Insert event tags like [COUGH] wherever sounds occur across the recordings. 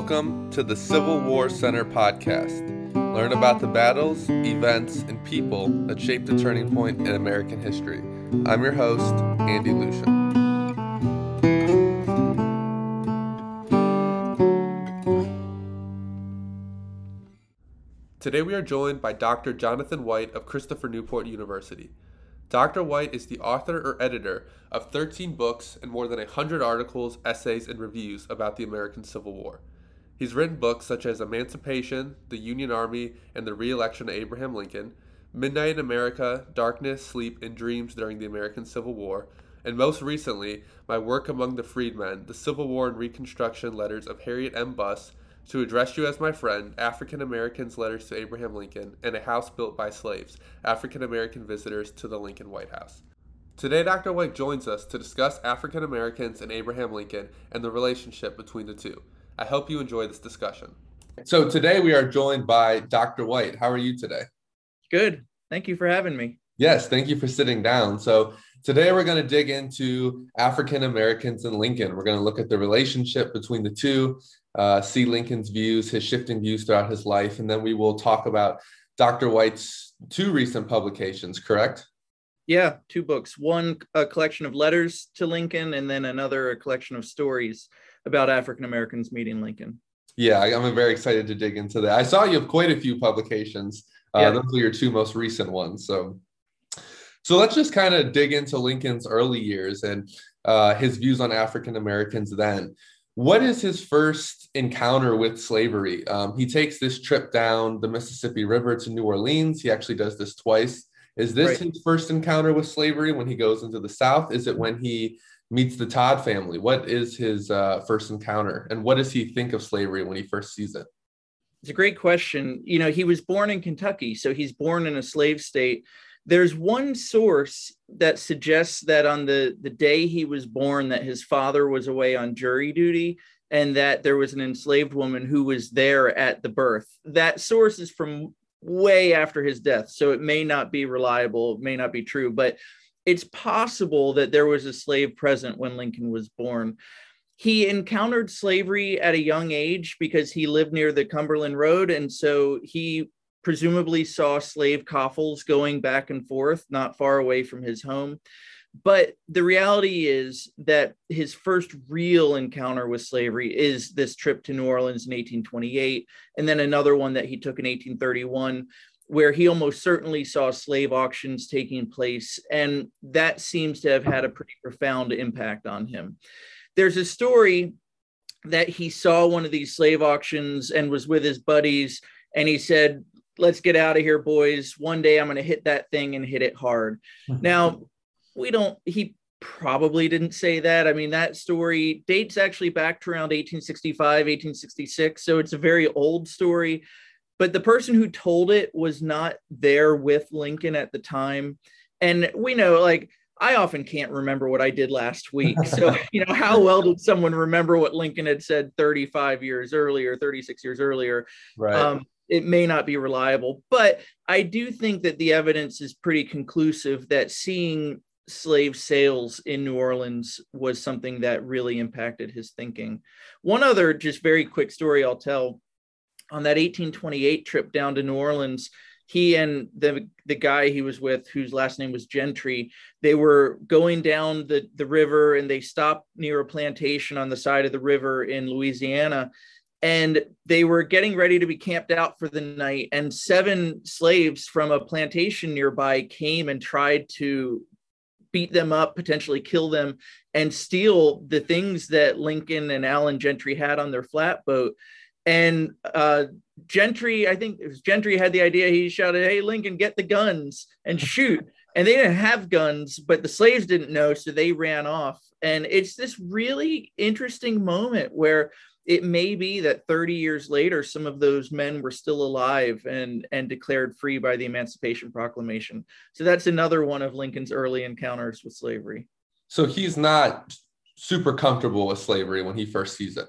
Welcome to the Civil War Center podcast. Learn about the battles, events, and people that shaped the turning point in American history. I'm your host, Andy Lucian. Today we are joined by Dr. Jonathan White of Christopher Newport University. Dr. White is the author or editor of 13 books and more than 100 articles, essays, and reviews about the American Civil War. He's written books such as Emancipation, The Union Army, and the Re-election of Abraham Lincoln, Midnight in America, Darkness, Sleep, and Dreams During the American Civil War, and most recently, my work among the freedmen, the Civil War and Reconstruction letters of Harriet M. Buss, to address you as my friend, African Americans' letters to Abraham Lincoln, and a house built by slaves, African American visitors to the Lincoln White House. Today, Dr. White joins us to discuss African Americans and Abraham Lincoln and the relationship between the two. I hope you enjoy this discussion. So, today we are joined by Dr. White. How are you today? Good. Thank you for having me. Yes, thank you for sitting down. So, today we're going to dig into African Americans and Lincoln. We're going to look at the relationship between the two uh, see Lincoln's views, his shifting views throughout his life, and then we will talk about Dr. White's two recent publications, correct? Yeah, two books. One a collection of letters to Lincoln, and then another a collection of stories about African Americans meeting Lincoln. Yeah, I'm very excited to dig into that. I saw you have quite a few publications. Uh, yeah. Those are your two most recent ones. So, so let's just kind of dig into Lincoln's early years and uh, his views on African Americans then what is his first encounter with slavery? Um, he takes this trip down the Mississippi River to New Orleans. He actually does this twice. Is this right. his first encounter with slavery when he goes into the South? Is it when he meets the Todd family? What is his uh, first encounter? And what does he think of slavery when he first sees it? It's a great question. You know, he was born in Kentucky, so he's born in a slave state. There's one source that suggests that on the, the day he was born, that his father was away on jury duty and that there was an enslaved woman who was there at the birth. That source is from way after his death, so it may not be reliable, it may not be true, but it's possible that there was a slave present when Lincoln was born. He encountered slavery at a young age because he lived near the Cumberland Road. And so he presumably saw slave coffles going back and forth not far away from his home. But the reality is that his first real encounter with slavery is this trip to New Orleans in 1828, and then another one that he took in 1831, where he almost certainly saw slave auctions taking place. And that seems to have had a pretty profound impact on him. There's a story that he saw one of these slave auctions and was with his buddies and he said let's get out of here, boys. One day I'm going to hit that thing and hit it hard. [LAUGHS] now, we don't, he probably didn't say that. I mean, that story dates actually back to around 1865, 1866. So it's a very old story. But the person who told it was not there with Lincoln at the time. And we know, like, I often can't remember what I did last week. [LAUGHS] So, you know, how well did someone remember what Lincoln had said 35 years earlier, 36 years earlier? Right. Um, it may not be reliable, but I do think that the evidence is pretty conclusive that seeing slave sales in New Orleans was something that really impacted his thinking. One other just very quick story I'll tell on that 1828 trip down to New Orleans, he and the the guy he was with whose last name was Gentry, they were going down the the river and they stopped near a plantation on the side of the river in Louisiana. And they were getting ready to be camped out for the night. And seven slaves from a plantation nearby came and tried to beat them up potentially kill them and steal the things that lincoln and allen gentry had on their flatboat and uh, gentry i think gentry had the idea. He shouted hey lincoln get the guns and shoot. [LAUGHS] And they didn't have guns but the slaves didn't know so they ran off. And it's this really interesting moment where it may be that 30 years later some of those men were still alive and and declared free by the emancipation proclamation. So that's another one of lincoln's early encounters with slavery. So he's not super comfortable with slavery when he first sees it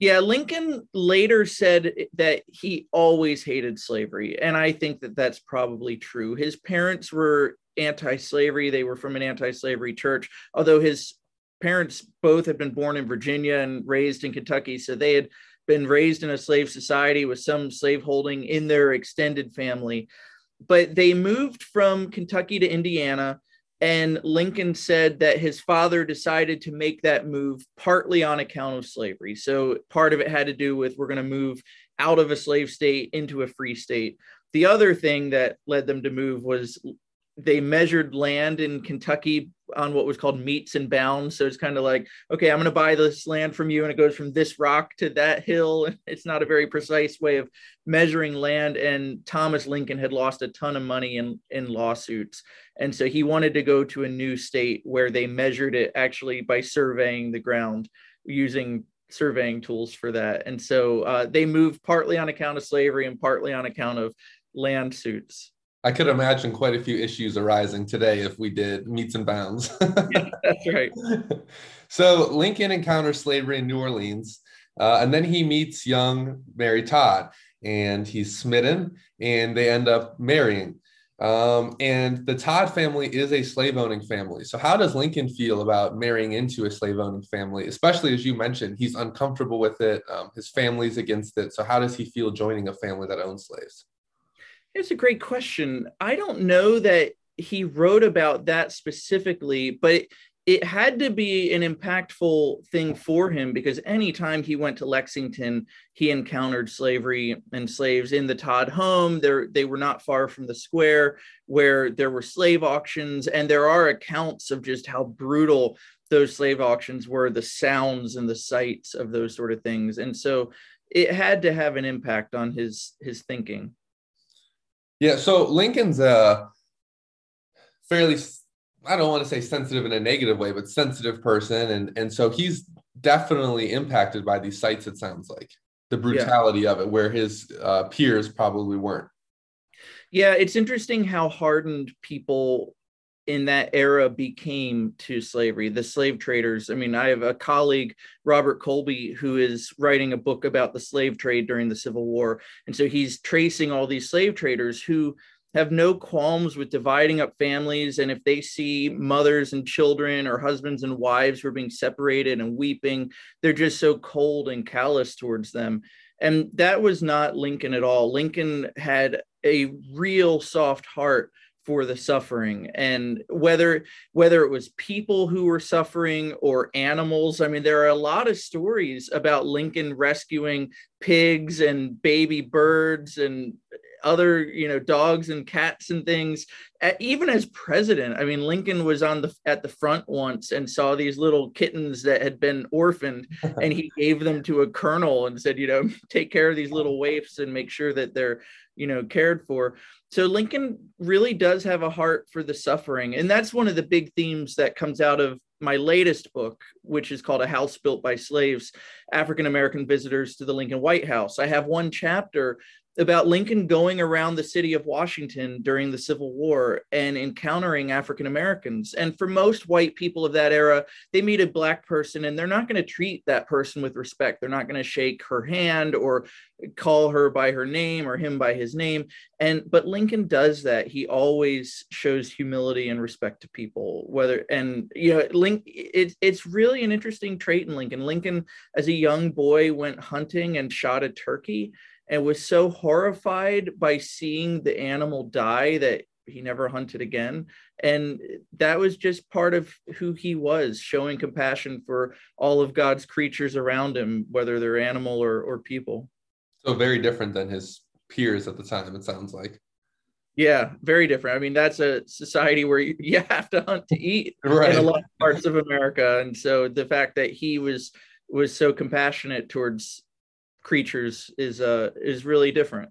yeah lincoln later said that he always hated slavery and i think that that's probably true his parents were anti-slavery they were from an anti-slavery church although his parents both had been born in Virginia and raised in Kentucky, so they had been raised in a slave society with some slaveholding in their extended family. But they moved from Kentucky to Indiana and Lincoln said that his father decided to make that move partly on account of slavery. So part of it had to do with we're going to move out of a slave state into a free state. The other thing that led them to move was they measured land in Kentucky on what was called metes and bounds. So it's kind of like, okay, I'm going to buy this land from you, and it goes from this rock to that hill. [LAUGHS] It's not a very precise way of measuring land. And Thomas Lincoln had lost a ton of money in, in lawsuits. And so he wanted to go to a new state where they measured it actually by surveying the ground using surveying tools for that. And so uh, they moved partly on account of slavery and partly on account of land suits. I could imagine quite a few issues arising today if we did metes and bounds. yeah, [LAUGHS] that's right. So Lincoln encounters slavery in New Orleans, uh, and then he meets young Mary Todd, and he's smitten, and they end up marrying. Um, and the Todd family is a slave owning family. So, how does Lincoln feel about marrying into a slave owning family, especially as you mentioned, he's uncomfortable with it, um, his family's against it. So, how does he feel joining a family that owns slaves? It's a great question. I don't know that he wrote about that specifically, but it had to be an impactful thing for him because anytime he went to Lexington, he encountered slavery and slaves in the Todd home. There, they were not far from the square where there were slave auctions, and there are accounts of just how brutal those slave auctions were, the sounds and the sights of those sort of things. And so it had to have an impact on his his thinking. Yeah, so Lincoln's a fairly I don't want to say sensitive in a negative way, but sensitive person, and and so he's definitely impacted by these sights. It sounds like the brutality yeah. of it, where his uh, peers probably weren't. Yeah, it's interesting how hardened people in that era became to slavery the slave traders. I mean i have a colleague robert colby who is writing a book about the slave trade during the civil war. And so he's tracing all these slave traders who have no qualms with dividing up families. And if they see mothers and children or husbands and wives who are being separated and weeping they're just so cold and callous towards them. And that was not lincoln at all. Lincoln had a real soft heart for the suffering. And whether whether it was people who were suffering or animals i mean there are a lot of stories about lincoln rescuing pigs and baby birds and other you know dogs and cats and things. Even as president i mean lincoln was on the at the front once and saw these little kittens that had been orphaned [LAUGHS] and he gave them to a colonel and said you know [LAUGHS] take care of these little waifs and make sure that they're you know cared for. So lincoln really does have a heart for the suffering and that's one of the big themes that comes out of my latest book which is called a house built by slaves african american visitors to the lincoln white house. I have one chapter about Lincoln going around the city of Washington during the Civil War and encountering African Americans. And for most white people of that era, they meet a black person and they're not going to treat that person with respect. They're not going to shake her hand or call her by her name or him by his name. And but Lincoln does that. He always shows humility and respect to people. Whether and you know, Link it, it's really an interesting trait in Lincoln. Lincoln, as a young boy, went hunting and shot a turkey and was so horrified by seeing the animal die that he never hunted again. And that was just part of who he was showing compassion for all of god's creatures around him whether they're animal or, or people. So very different than his peers at the time it sounds like. Yeah very different. I mean that's a society where you, you have to hunt to eat right. [LAUGHS] in a lot of parts of america. And so the fact that he was was so compassionate towards creatures is uh is really different.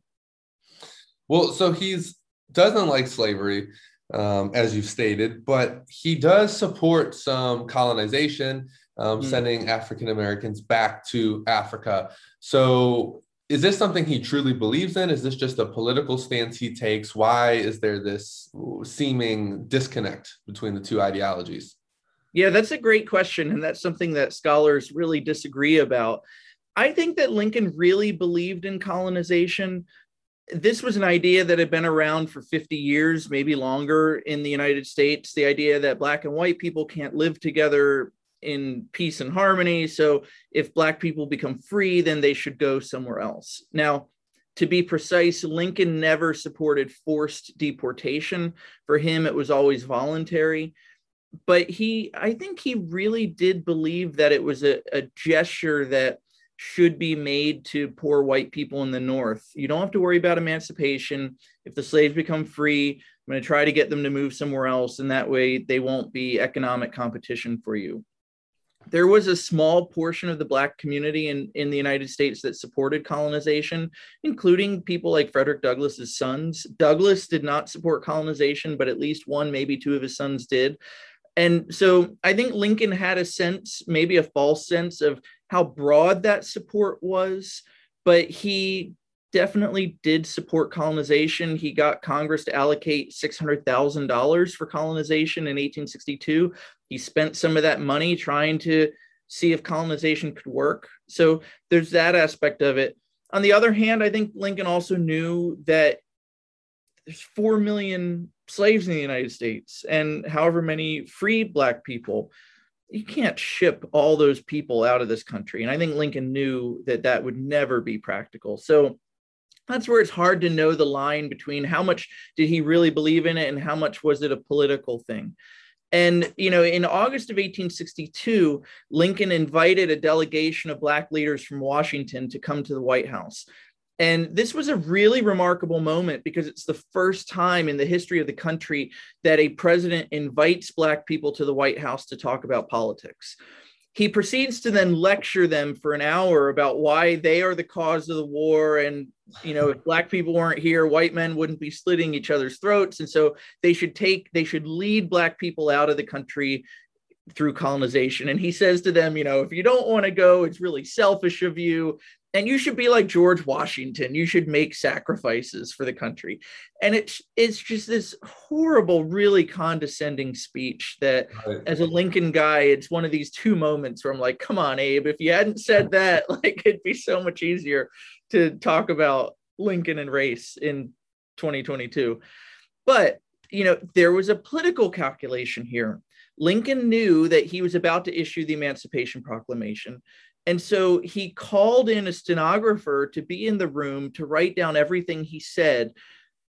Well, so he's doesn't like slavery, um, as you've stated, but he does support some colonization, um, mm. sending African Americans back to Africa. So, is this something he truly believes in? Is this just a political stance he takes? Why is there this seeming disconnect between the two ideologies? Yeah, that's a great question. And that's something that scholars really disagree about. I think that Lincoln really believed in colonization. This was an idea that had been around for 50 years, maybe longer in the United States. The idea that black and white people can't live together in peace and harmony. So if black people become free, then they should go somewhere else. Now, to be precise, Lincoln never supported forced deportation. For him, it was always voluntary. But he, I think he really did believe that it was a, a gesture that should be made to poor white people in the North. You don't have to worry about emancipation. If the slaves become free, I'm going to try to get them to move somewhere else, and that way they won't be economic competition for you. There was a small portion of the Black community in, in the United States that supported colonization, including people like Frederick Douglass's sons. Douglass did not support colonization, but at least one, maybe two of his sons did. And so I think Lincoln had a sense, maybe a false sense of how broad that support was, but he definitely did support colonization. He got Congress to allocate $600,000 for colonization in 1862. He spent some of that money trying to see if colonization could work. So there's that aspect of it. On the other hand, I think Lincoln also knew that there's 4 million slaves in the United States and however many free black people you can't ship all those people out of this country. And I think Lincoln knew that that would never be practical. So that's where it's hard to know the line between how much did he really believe in it and how much was it a political thing. And, you know, in August of 1862, Lincoln invited a delegation of Black leaders from Washington to come to the White House. And this was a really remarkable moment because it's the first time in the history of the country that a president invites Black people to the White House to talk about politics. He proceeds to then lecture them for an hour about why they are the cause of the war. And, you know, if [LAUGHS] Black people weren't here, white men wouldn't be slitting each other's throats. And so they should take, they should lead Black people out of the country through colonization. And he says to them, you know, if you don't want to go, it's really selfish of you and you should be like George Washington. You should make sacrifices for the country. And it's it's just this horrible, really condescending speech that right. as a Lincoln guy, it's one of these two moments where I'm like, come on, Abe, if you hadn't said [LAUGHS] that, like it'd be so much easier to talk about Lincoln and race in 2022. But you know, there was a political calculation here. Lincoln knew that he was about to issue the Emancipation Proclamation. And so he called in a stenographer to be in the room to write down everything he said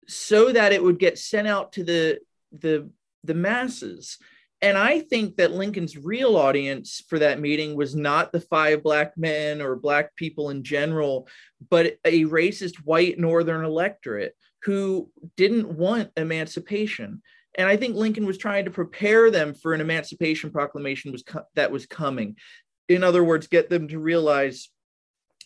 so that it would get sent out to the the the masses. And I think that Lincoln's real audience for that meeting was not the five black men or black people in general, but a racist white northern electorate who didn't want emancipation. And I think Lincoln was trying to prepare them for an emancipation proclamation was co- that was coming in other words, get them to realize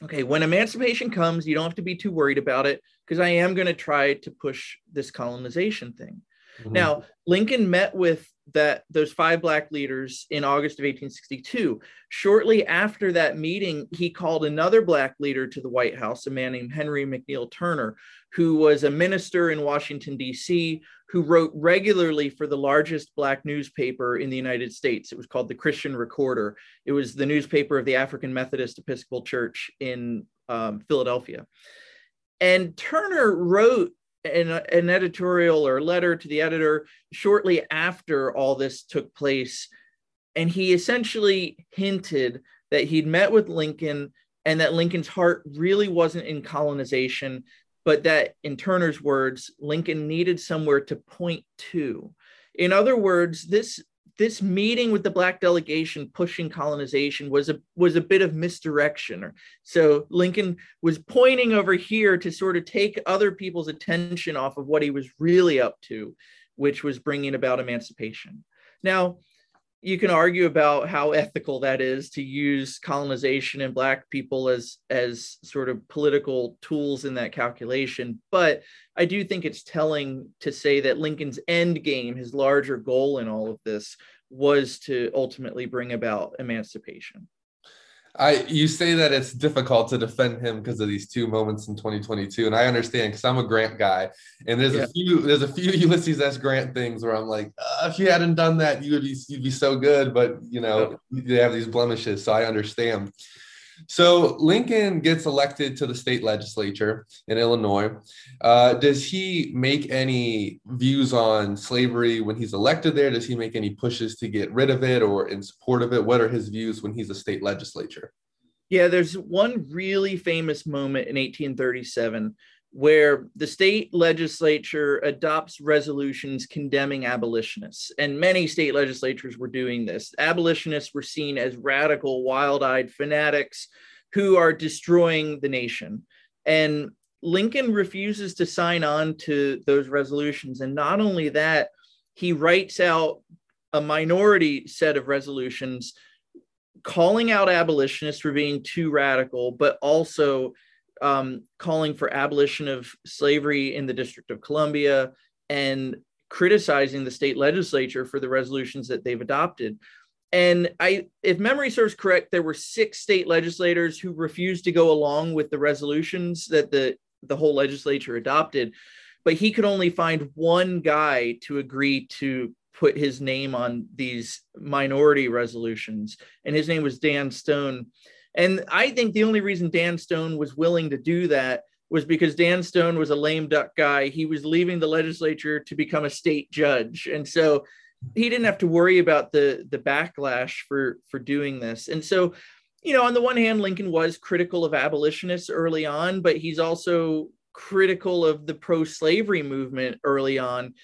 okay, when emancipation comes, you don't have to be too worried about it because I am going to try to push this colonization thing. Mm-hmm. Now, Lincoln met with that those five black leaders in August of 1862. Shortly after that meeting, he called another black leader to the White House, a man named Henry McNeil Turner, who was a minister in Washington D.C., who wrote regularly for the largest black newspaper in the United States. It was called the Christian Recorder. It was the newspaper of the African Methodist Episcopal Church in um, Philadelphia. And Turner wrote an, an editorial or letter to the editor shortly after all this took place. And he essentially hinted that he'd met with Lincoln and that Lincoln's heart really wasn't in colonization, but that, in Turner's words, Lincoln needed somewhere to point to. In other words, this this meeting with the black delegation pushing colonization was a was a bit of misdirection. So lincoln was pointing over here to sort of take other people's attention off of what he was really up to which was bringing about emancipation. Now you can argue about how ethical that is to use colonization and black people as as sort of political tools in that calculation but i do think it's telling to say that lincoln's end game his larger goal in all of this was to ultimately bring about emancipation I you say that it's difficult to defend him because of these two moments in 2022, and I understand because I'm a Grant guy, and there's yeah. a few there's a few [LAUGHS] Ulysses S. Grant things where I'm like, uh, if you hadn't done that, you would be you'd be so good, but you know you have these blemishes, so I understand. So Lincoln gets elected to the state legislature in Illinois. Uh, does he make any views on slavery when he's elected there? Does he make any pushes to get rid of it or in support of it? What are his views when he's a state legislature? Yeah, there's one really famous moment in 1837 where the state legislature adopts resolutions condemning abolitionists. And many state legislatures were doing this. Abolitionists were seen as radical, wild eyed fanatics who are destroying the nation. And Lincoln refuses to sign on to those resolutions. And not only that, he writes out a minority set of resolutions calling out abolitionists for being too radical, but also um, calling for abolition of slavery in the District of Columbia and criticizing the state legislature for the resolutions that they've adopted. And I, if memory serves correct, there were six state legislators who refused to go along with the resolutions that the the whole legislature adopted. But he could only find one guy to agree to put his name on these minority resolutions, and his name was Dan Stone. And I think the only reason Dan Stone was willing to do that was because Dan Stone was a lame duck guy. He was leaving the legislature to become a state judge. And so he didn't have to worry about the the backlash for for doing this. And so, you know, on the one hand Lincoln was critical of abolitionists early on, but he's also critical of the pro-slavery movement early on.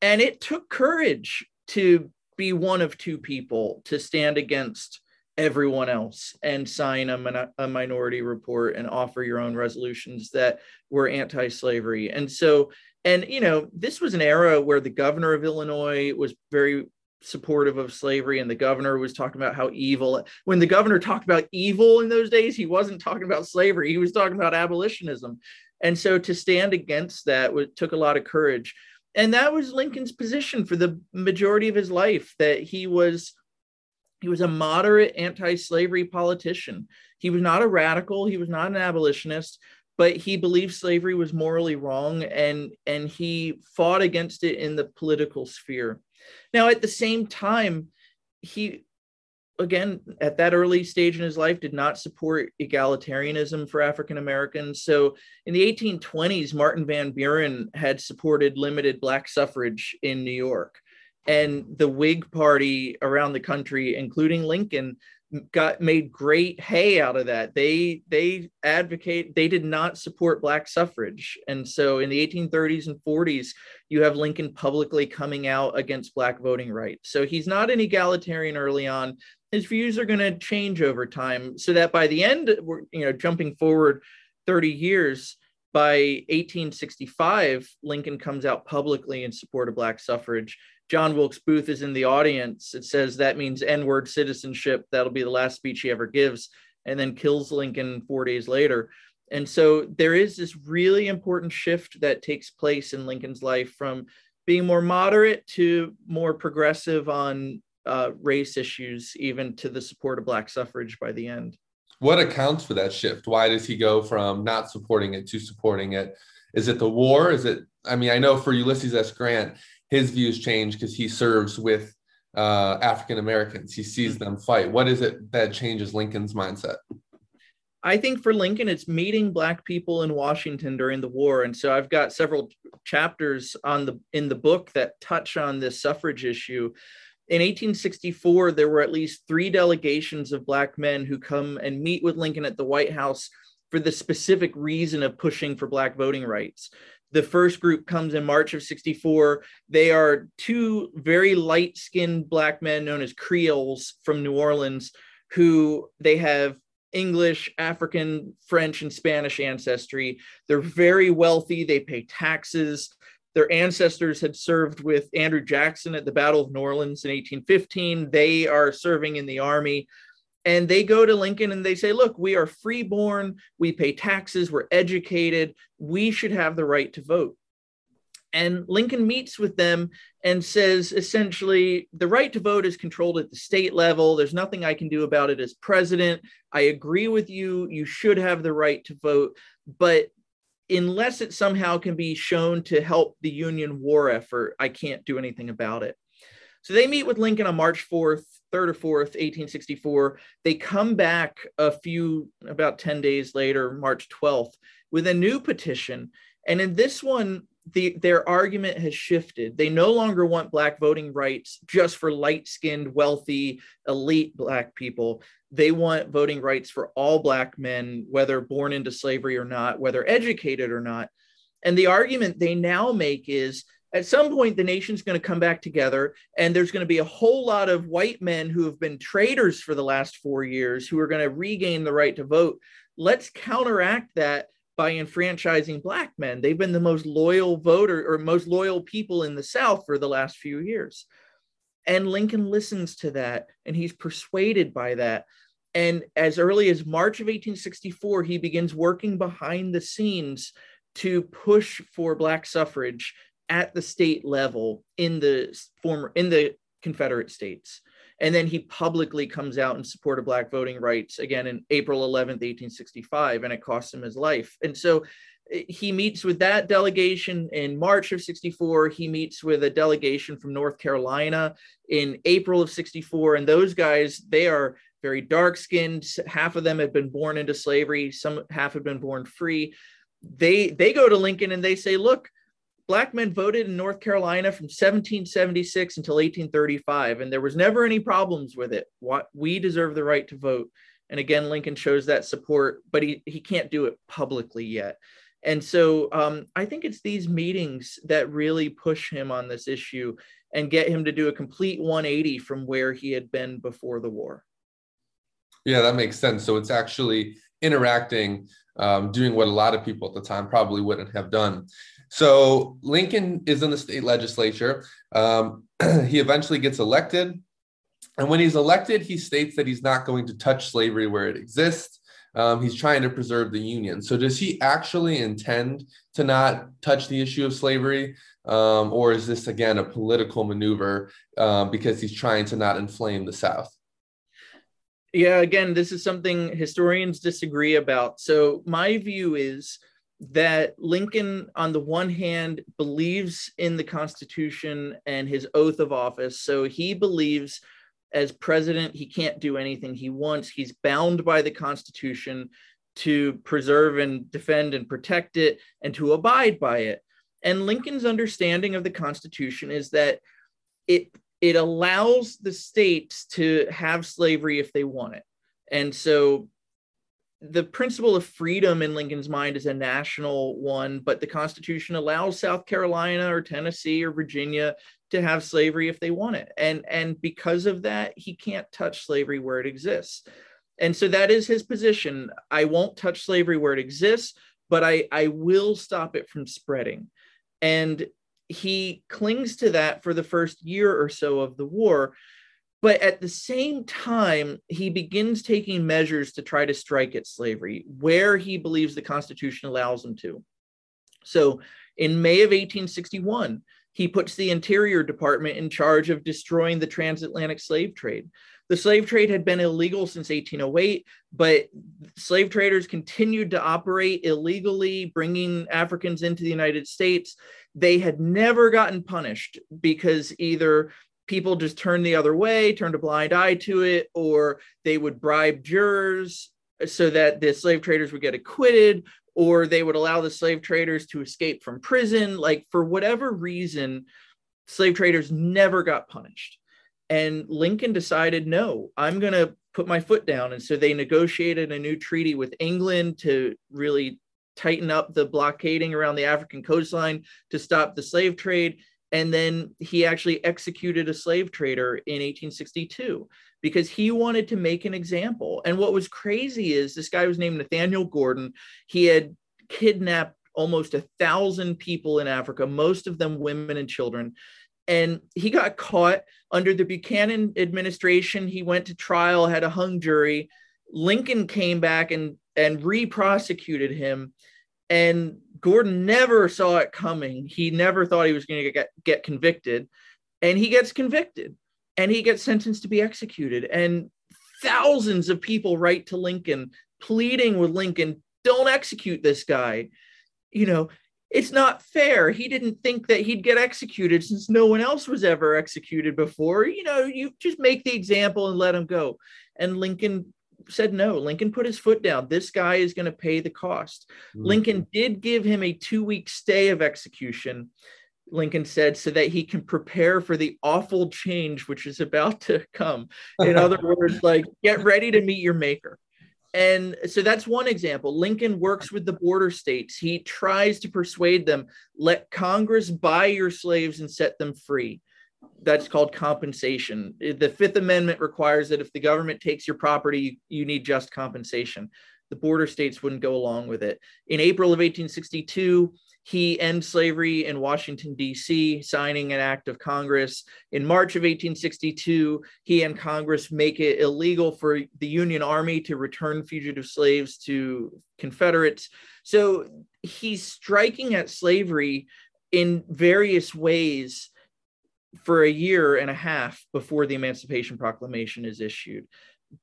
And it took courage to be one of two people to stand against everyone else and sign a, a minority report and offer your own resolutions that were anti-slavery. And so and you know this was an era where the governor of illinois was very supportive of slavery and the governor was talking about how evil when the governor talked about evil in those days he wasn't talking about slavery he was talking about abolitionism. And so to stand against that took a lot of courage. And that was lincoln's position for the majority of his life that he was he was a moderate anti slavery politician. He was not a radical, he was not an abolitionist, but he believed slavery was morally wrong and, and he fought against it in the political sphere. Now, at the same time, he, again, at that early stage in his life, did not support egalitarianism for African Americans. So in the 1820s, Martin Van Buren had supported limited Black suffrage in New York and the Whig Party around the country, including Lincoln, got made great hay out of that. They they advocate they did not support black suffrage. And so in the 1830s and 40s, you have Lincoln publicly coming out against black voting rights. So he's not an egalitarian early on. His views are going to change over time so that by the end we're you know jumping forward 30 years by 1865 Lincoln comes out publicly in support of black suffrage John Wilkes Booth is in the audience, it says that means N word citizenship. That'll be the last speech he ever gives, and then kills Lincoln four days later. And so there is this really important shift that takes place in Lincoln's life from being more moderate to more progressive on uh, race issues, even to the support of Black suffrage by the end. What accounts for that shift? Why does he go from not supporting it to supporting it? Is it the war? Is it, I mean, I know for Ulysses S. Grant, his views change because he serves with uh, African Americans. He sees them fight. What is it that changes Lincoln's mindset? I think for Lincoln, it's meeting Black people in Washington during the war, and so I've got several chapters on the in the book that touch on this suffrage issue. In 1864, there were at least three delegations of Black men who come and meet with Lincoln at the White House for the specific reason of pushing for Black voting rights the first group comes in March of 64. They are two very light skinned black men known as Creoles from New Orleans who they have English, African, French, and Spanish ancestry. They're very wealthy, they pay taxes. Their ancestors had served with Andrew Jackson at the Battle of New Orleans in 1815. They are serving in the army and they go to Lincoln and they say, Look, we are freeborn, we pay taxes, we're educated, we should have the right to vote. And Lincoln meets with them and says essentially, the right to vote is controlled at the state level. There's nothing I can do about it as president. I agree with you. You should have the right to vote. But unless it somehow can be shown to help the Union war effort, I can't do anything about it. So they meet with Lincoln on March 4th, 3rd or 4th, 1864. They come back a few, about 10 days later, March 12th, with a new petition. And in this one, the, their argument has shifted. They no longer want Black voting rights just for light skinned, wealthy, elite Black people. They want voting rights for all Black men, whether born into slavery or not, whether educated or not. And the argument they now make is at some point the nation's going to come back together and there's going to be a whole lot of white men who have been traitors for the last four years who are going to regain the right to vote. Let's counteract that by enfranchising black men. They've been the most loyal voter or most loyal people in the south for the last few years. And lincoln listens to that and he's persuaded by that. And as early as march of 1864 he begins working behind the scenes to push for black suffrage at the state level in the former in the Confederate states. And then he publicly comes out in support of black voting rights again in April 11th, 1865, and it costs him his life. And so eh, he meets with that delegation in March of 64. He meets with a delegation from North Carolina in April of 64. And those guys, they are very dark skinned. Half of them have been born into slavery, some half have been born free. They they go to Lincoln and they say, look, black men voted in North Carolina from 1776 until 1835, and there was never any problems with it. We deserve the right to vote. And again, Lincoln shows that support, but he, he can't do it publicly yet. And so um, I think it's these meetings that really push him on this issue and get him to do a complete 180 from where he had been before the war. Yeah, that makes sense. So it's actually interacting, um, doing what a lot of people at the time probably wouldn't have done. So Lincoln is in the state legislature. Um, [CLEARS THROAT] he eventually gets elected. And when he's elected, he states that he's not going to touch slavery where it exists. Um, he's trying to preserve the Union. So, does he actually intend to not touch the issue of slavery? Um, or is this, again, a political maneuver um, because he's trying to not inflame the South? Yeah, again, this is something historians disagree about. So, my view is that Lincoln, on the one hand, believes in the Constitution and his oath of office. So he believes as president, he can't do anything he wants. He's bound by the Constitution to preserve and defend and protect it and to abide by it. And Lincoln's understanding of the Constitution is that it it allows the states to have slavery if they want it. And so the principle of freedom in Lincoln's mind is a national one, but the Constitution allows South Carolina or Tennessee or Virginia to have slavery if they want it. And, and because of that, he can't touch slavery where it exists. And so that is his position. I won't touch slavery where it exists, but I, I will stop it from spreading. And he clings to that for the first year or so of the war but at the same time, he begins taking measures to try to strike at slavery where he believes the Constitution allows him to. So in May of 1861, he puts the Interior Department in charge of destroying the transatlantic slave trade. The slave trade had been illegal since 1808, but slave traders continued to operate illegally, bringing Africans into the United States. They had never gotten punished because either people just turned the other way, turned a blind eye to it, or they would bribe jurors so that the slave traders would get acquitted, or they would allow the slave traders to escape from prison. Like, for whatever reason, slave traders never got punished. And Lincoln decided, no, I'm going to put my foot down. And so they negotiated a new treaty with England to really tighten up the blockading around the African coastline to stop the slave trade. And then he actually executed a slave trader in 1862 because he wanted to make an example. And what was crazy is this guy was named Nathaniel Gordon. He had kidnapped almost a thousand people in Africa, most of them women and children. And he got caught under the Buchanan administration. He went to trial, had a hung jury. Lincoln came back and, and re prosecuted him. And Gordon never saw it coming. He never thought he was going to get, get convicted. And he gets convicted and he gets sentenced to be executed. And thousands of people write to Lincoln pleading with Lincoln, don't execute this guy. You know, it's not fair. He didn't think that he'd get executed since no one else was ever executed before. You know, you just make the example and let him go. And Lincoln said no. Lincoln put his foot down. This guy is going to pay the cost. Mm-hmm. Lincoln did give him a two week stay of execution. Lincoln said, so that he can prepare for the awful change which is about to come. In other [LAUGHS] words, like get ready to meet your maker. And so that's one example. Lincoln works with the border states. He tries to persuade them, let Congress buy your slaves and set them free. That's called compensation. The Fifth Amendment requires that if the government takes your property, you need just compensation. The border states wouldn't go along with it. In April of 1862, he ends slavery in Washington, D.C., signing an act of Congress. In March of 1862, he and Congress make it illegal for the Union Army to return fugitive slaves to Confederates. So he's striking at slavery in various ways for a year and a half before the Emancipation Proclamation is issued.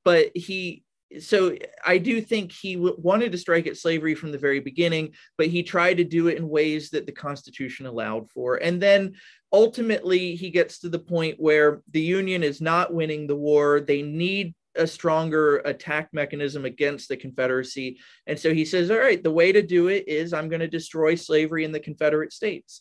But he so I do think he w- wanted to strike at slavery from the very beginning, but he tried to do it in ways that the Constitution allowed for. And then ultimately, he gets to the point where the Union is not winning the war. They need a stronger attack mechanism against the Confederacy. And so he says, All right, the way to do it is I'm going to destroy slavery in the Confederate States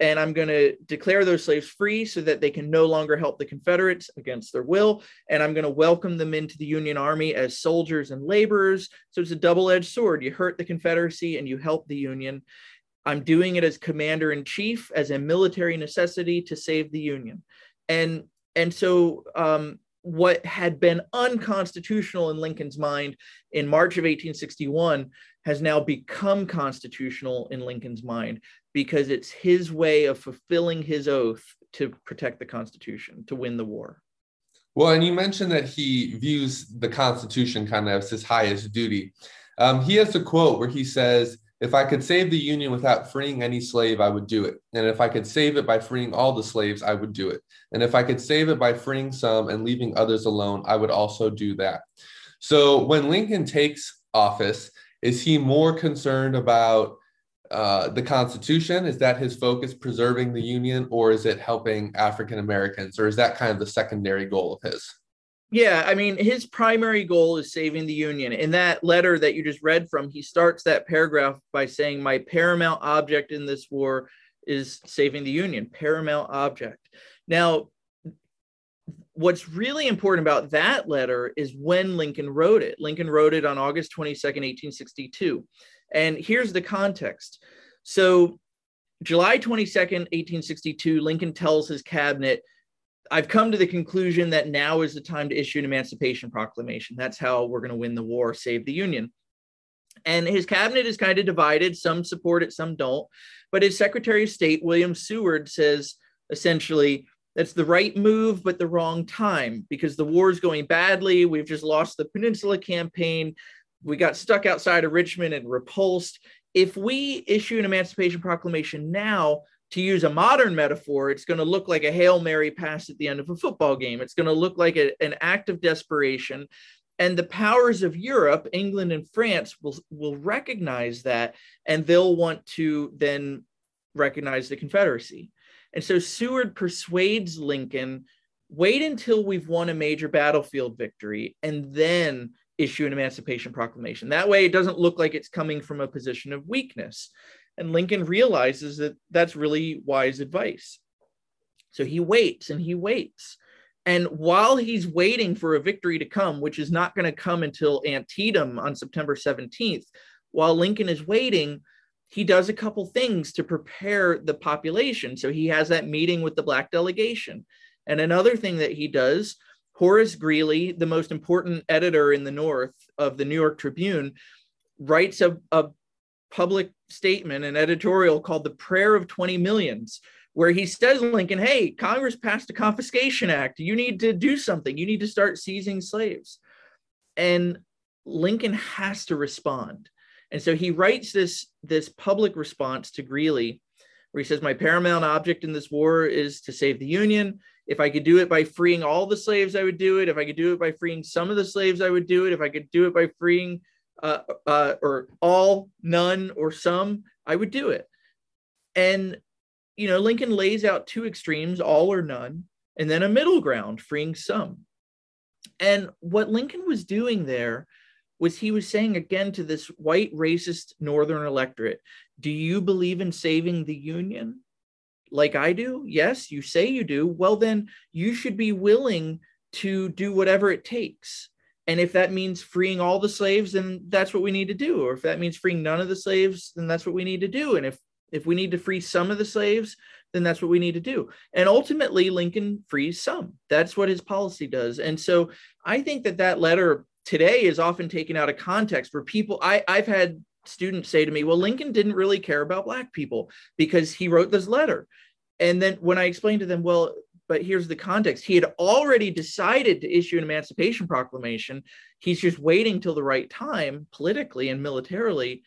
and I'm going to declare those slaves free so that they can no longer help the Confederates against their will. And I'm going to welcome them into the Union Army as soldiers and laborers. So it's a double edged sword. You hurt the Confederacy and you help the Union. I'm doing it as commander in chief, as a military necessity to save the Union. And, and so, um, what had been unconstitutional in Lincoln's mind in March of 1861 has now become constitutional in Lincoln's mind because it's his way of fulfilling his oath to protect the Constitution, to win the war. Well, and you mentioned that he views the Constitution kind of as his highest duty. Um, he has a quote where he says, If I could save the Union without freeing any slave, I would do it. And if I could save it by freeing all the slaves, I would do it. And if I could save it by freeing some and leaving others alone, I would also do that. So when Lincoln takes office, is he more concerned about uh, the Constitution? Is that his focus, preserving the Union, or is it helping African Americans, or is that kind of the secondary goal of his? Yeah, I mean, his primary goal is saving the Union. In that letter that you just read from, he starts that paragraph by saying, My paramount object in this war is saving the Union, paramount object. Now, what's really important about that letter is when Lincoln wrote it. Lincoln wrote it on August 22nd, 1862. And here's the context. So, July 22nd, 1862, Lincoln tells his cabinet, I've come to the conclusion that now is the time to issue an Emancipation Proclamation. That's how we're going to win the war, save the Union. And his cabinet is kind of divided. Some support it, some don't. But his Secretary of State, William Seward, says essentially, that's the right move, but the wrong time because the war is going badly. We've just lost the Peninsula campaign we got stuck outside of Richmond and repulsed. If we issue an Emancipation Proclamation now, to use a modern metaphor, it's going to look like a Hail Mary pass at the end of a football game. It's going to look like a, an act of desperation. And the powers of Europe, England and France, will, will recognize that and they'll want to then recognize the Confederacy. And so Seward persuades Lincoln wait until we've won a major battlefield victory and then issue an Emancipation Proclamation. That way, it doesn't look like it's coming from a position of weakness. And Lincoln realizes that that's really wise advice. So he waits and he waits. And while he's waiting for a victory to come, which is not going to come until Antietam on September 17th, while Lincoln is waiting, he does a couple things to prepare the population. So he has that meeting with the Black delegation. And another thing that he does Horace Greeley, the most important editor in the North of the New York Tribune, writes a, a public statement, an editorial called The Prayer of 20 Millions, where he says, Lincoln, hey, Congress passed a confiscation act. You need to do something. You need to start seizing slaves. And Lincoln has to respond. And so he writes this, this public response to Greeley, where he says, My paramount object in this war is to save the Union. If I could do it by freeing all the slaves, I would do it. If I could do it by freeing some of the slaves, I would do it. If I could do it by freeing uh, uh, or all, none, or some, I would do it. And, you know, Lincoln lays out two extremes, all or none, and then a middle ground, freeing some. And what Lincoln was doing there was he was saying again to this white racist northern electorate do you believe in saving the union like i do yes you say you do well then you should be willing to do whatever it takes. And if that means freeing all the slaves then that's what we need to do. Or if that means freeing none of the slaves then that's what we need to do. And if if we need to free some of the slaves then that's what we need to do. And ultimately lincoln frees some. That's what his policy does. And so i think that that letter today is often taken out of context for people. I, i've had students say to me well lincoln didn't really care about black people because he wrote this letter. And then when i explained to them well but here's the context. He had already decided to issue an emancipation proclamation. He's just waiting till the right time politically and militarily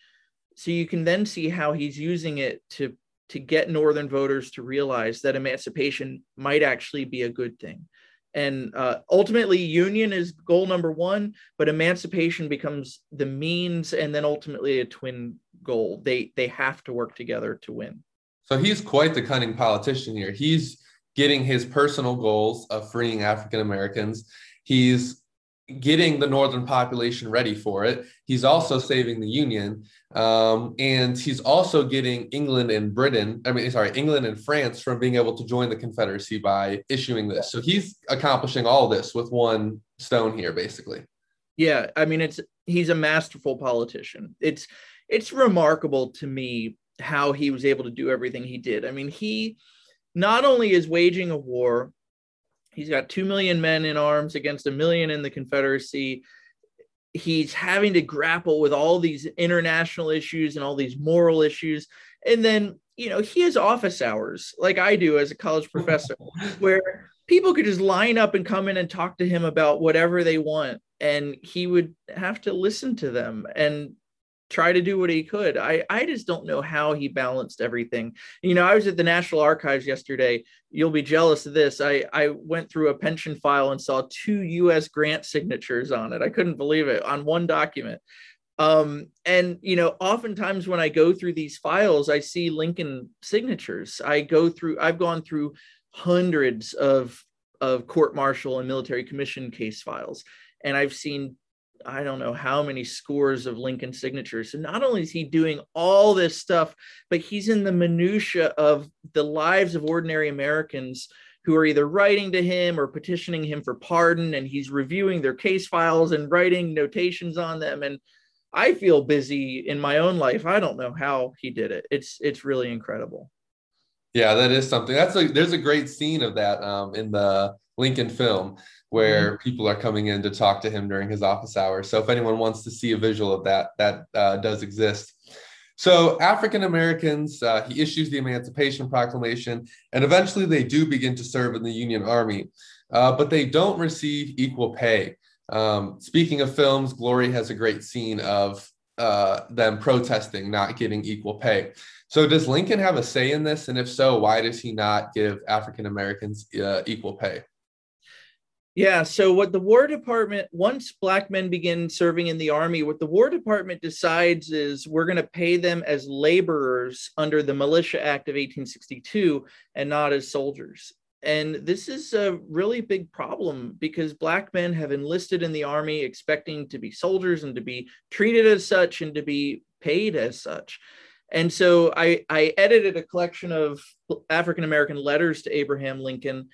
so you can then see how he's using it to to get northern voters to realize that emancipation might actually be a good thing and uh, ultimately union is goal number one but emancipation becomes the means and then ultimately a twin goal. They they have to work together to win. So he's quite the cunning politician here. He's getting his personal goals of freeing african americans. He's getting the northern population ready for it. He's also saving the Union, um, and he's also getting England and Britain. I mean, sorry, England and France from being able to join the Confederacy by issuing this. So he's accomplishing all this with one stone here, basically. Yeah, I mean, it's he's a masterful politician. It's it's remarkable to me how he was able to do everything he did. I mean, he not only is waging a war He's got 2 million men in arms against a million in the Confederacy. He's having to grapple with all these international issues and all these moral issues. And then, you know, he has office hours like I do as a college professor, [LAUGHS] where people could just line up and come in and talk to him about whatever they want. And he would have to listen to them. And try to do what he could. I, I just don't know how he balanced everything. You know, I was at the National Archives yesterday. You'll be jealous of this. I, I went through a pension file and saw two US grant signatures on it. I couldn't believe it on one document. Um, and you know, oftentimes when I go through these files, I see Lincoln signatures. I go through, I've gone through hundreds of of court martial and military commission case files and I've seen I don't know how many scores of Lincoln signatures. So not only is he doing all this stuff, but he's in the minutia of the lives of ordinary Americans who are either writing to him or petitioning him for pardon, and he's reviewing their case files and writing notations on them. And I feel busy in my own life. I don't know how he did it. It's it's really incredible. Yeah, that is something. That's a there's a great scene of that um, in the Lincoln film where mm-hmm. people are coming in to talk to him during his office hours. So if anyone wants to see a visual of that, that uh, does exist. So African Americans, uh, he issues the Emancipation Proclamation, and eventually they do begin to serve in the Union Army, uh, but they don't receive equal pay. Um, speaking of films, Glory has a great scene of uh, them protesting not getting equal pay. So does Lincoln have a say in this? And if so, why does he not give African Americans uh, equal pay? Yeah. So, what the War Department, once black men begin serving in the Army, what the War Department decides is we're going to pay them as laborers under the Militia Act of 1862 and not as soldiers. And this is a really big problem because black men have enlisted in the Army expecting to be soldiers and to be treated as such and to be paid as such. And so I, I edited a collection of African American letters to Abraham Lincoln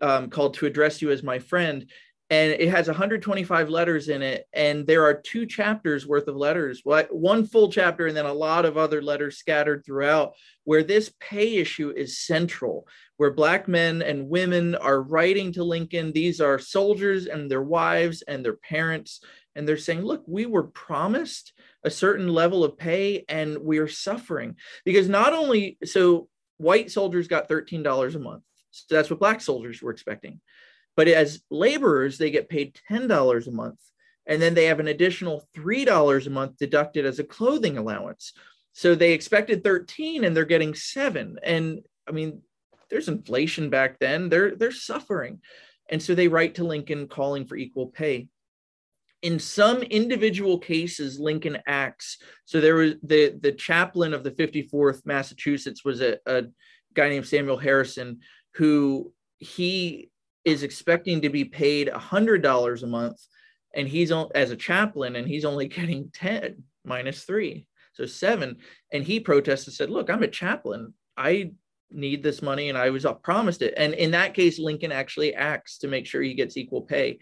um, called To Address You as My Friend. And it has 125 letters in it. And there are two chapters worth of letters, one full chapter, and then a lot of other letters scattered throughout, where this pay issue is central, where Black men and women are writing to Lincoln. These are soldiers and their wives and their parents. And they're saying, look, we were promised a certain level of pay and we're suffering because not only so white soldiers got $13 a month so that's what black soldiers were expecting. But as laborers, they get paid $10 a month. And then they have an additional $3 a month deducted as a clothing allowance. So they expected 13 and they're getting seven. And I mean, there's inflation back then. They're they're suffering. And so they write to Lincoln calling for equal pay. in some individual cases lincoln acts so there was the the chaplain of the 54th massachusetts was a, a guy named samuel harrison who he is expecting to be paid $100 a month and he's on as a chaplain and he's only getting 10 minus 3 so 7 and he protested and said look i'm a chaplain. I need this money and i was uh, promised it. And in that case lincoln actually acts to make sure he gets equal pay.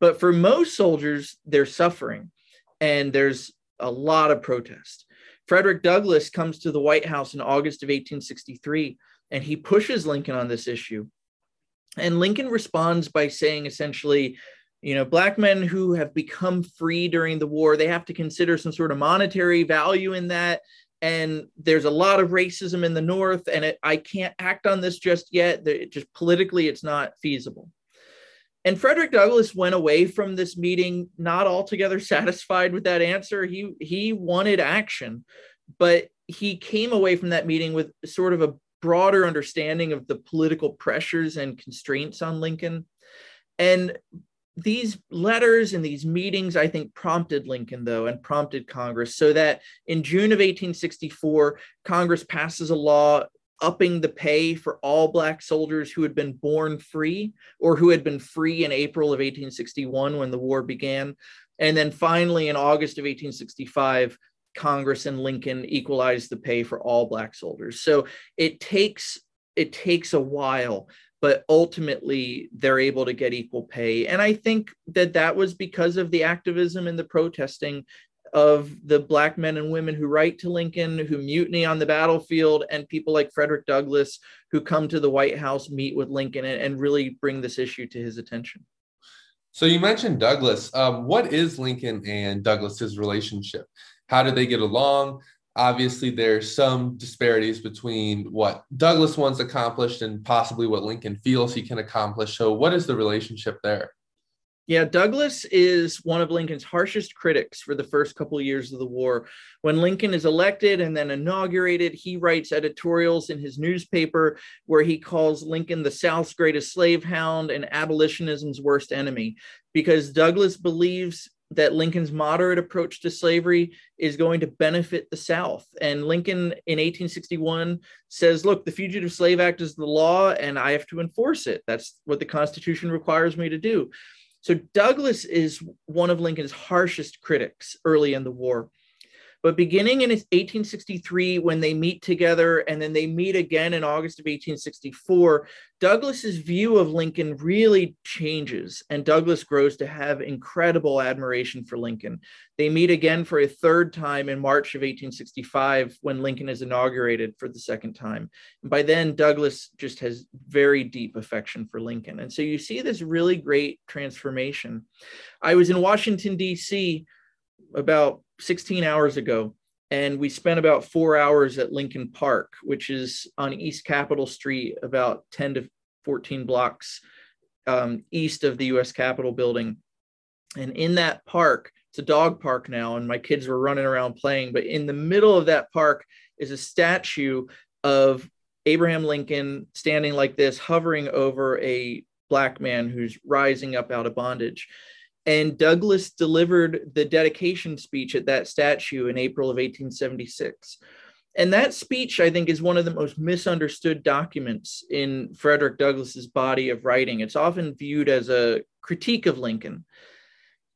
But for most soldiers, they're suffering and there's a lot of protest. Frederick Douglass comes to the White House in August of 1863 and he pushes Lincoln on this issue. And Lincoln responds by saying essentially, you know, black men who have become free during the war, they have to consider some sort of monetary value in that. And there's a lot of racism in the North, and it, I can't act on this just yet. It just politically, it's not feasible. And Frederick Douglass went away from this meeting not altogether [LAUGHS] satisfied with that answer. He he wanted action, but he came away from that meeting with sort of a broader understanding of the political pressures and constraints on Lincoln. And these letters and these meetings, I think, prompted Lincoln, though, and prompted Congress, so that in June of 1864, Congress passes a law upping the pay for all Black soldiers who had been born free or who had been free in April of 1861 when the war began. And then finally, in August of 1865, Congress and Lincoln equalized the pay for all Black soldiers. So it takes it takes a while but ultimately they're able to get equal pay and i think that that was because of the activism and the protesting of the black men and women who write to Lincoln, who mutiny on the battlefield, and people like Frederick Douglass who come to the White House, meet with Lincoln, and, and really bring this issue to his attention. So you mentioned Douglass. Um, what is Lincoln and Douglass's relationship? How did they get along? Obviously, there's some disparities between what Douglass wants accomplished and possibly what Lincoln feels he can accomplish. So, what is the relationship there? Yeah, Douglass is one of Lincoln's harshest critics for the first couple of years of the war. When Lincoln is elected and then inaugurated, he writes editorials in his newspaper where he calls Lincoln the South's greatest slave hound and abolitionism's worst enemy because Douglass believes that Lincoln's moderate approach to slavery is going to benefit the South. And Lincoln in 1861 says, Look, the Fugitive Slave Act is the law, and I have to enforce it. That's what the Constitution requires me to do. So Douglass is one of Lincoln's harshest critics early in the war. But beginning in 1863, when they meet together and then they meet again in August of 1864, Douglass's view of Lincoln really changes, and Douglass grows to have incredible admiration for Lincoln. They meet again for a third time in March of 1865 when Lincoln is inaugurated for the second time. And by then, Douglass just has very deep affection for Lincoln. And so you see this really great transformation. I was in Washington, D.C. about 16 hours ago, and we spent about four hours at Lincoln Park, which is on East Capitol Street, about 10 to 14 blocks um, east of the US Capitol building. And in that park, it's a dog park now, and my kids were running around playing. But in the middle of that park is a statue of Abraham Lincoln standing like this, hovering over a black man who's rising up out of bondage. And Douglass delivered the dedication speech at that statue in April of 1876. And that speech, I think, is one of the most misunderstood documents in Frederick Douglass's body of writing. It's often viewed as a critique of Lincoln.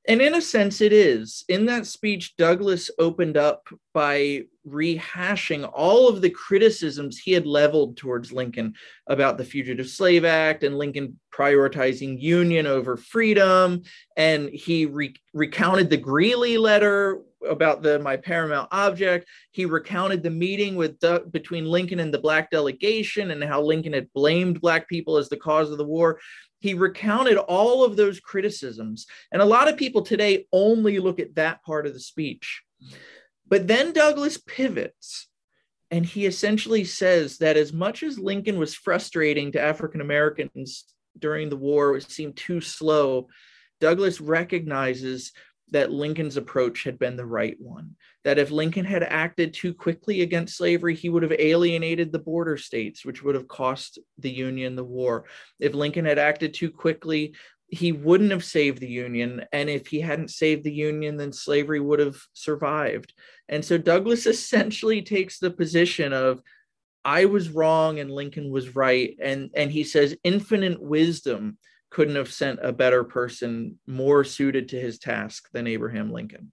And in a sense, it is. In that speech, Douglass opened up by rehashing all of the criticisms he had leveled towards Lincoln about the Fugitive Slave Act and Lincoln prioritizing union over freedom. And he re- recounted the Greeley letter about the my paramount object. He recounted the meeting with between Lincoln and the black delegation and how Lincoln had blamed black people as the cause of the war he recounted all of those criticisms. And a lot of people today only look at that part of the speech. But then Douglass pivots and he essentially says that as much as Lincoln was frustrating to African Americans during the war, it seemed too slow, Douglass recognizes that Lincoln's approach had been the right one. That if Lincoln had acted too quickly against slavery, he would have alienated the border states, which would have cost the Union the war. If Lincoln had acted too quickly, he wouldn't have saved the Union. And if he hadn't saved the Union, then slavery would have survived. And so Douglass [LAUGHS] essentially takes the position of, I was wrong and Lincoln was right. And, and he says, infinite wisdom couldn't have sent a better person more suited to his task than Abraham Lincoln.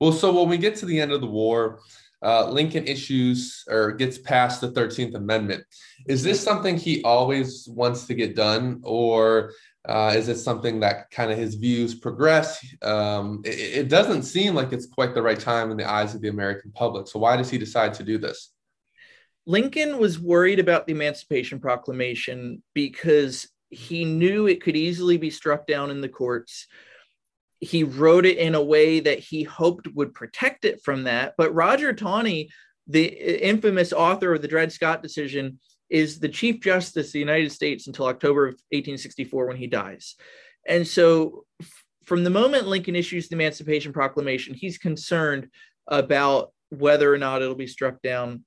Well, so when we get to the end of the war, uh, Lincoln issues or gets passed the 13th Amendment. Is this something he always wants to get done, or uh, is it something that kind of his views progress? Um, it, it, doesn't seem like it's quite the right time in the eyes of the American public. So, why does he decide to do this? Lincoln was worried about the Emancipation Proclamation because he knew it could easily be struck down in the courts he wrote it in a way that he hoped would protect it from that. But Roger Taney, the infamous author of the Dred Scott decision, is the Chief Justice of the United States until October of 1864 when he dies. And so, from the moment Lincoln issues the Emancipation Proclamation, he's concerned about whether or not it'll be struck down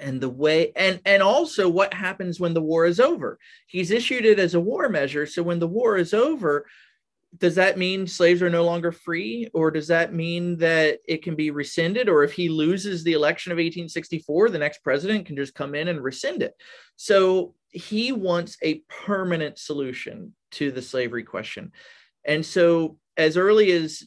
and the way and and also what happens when the war is over. He's issued it as a war measure. So when the war is over does that mean slaves are no longer free? Or does that mean that it can be rescinded? Or if he loses the election of 1864 the next president can just come in and rescind it. So he wants a permanent solution to the slavery question. And so as early as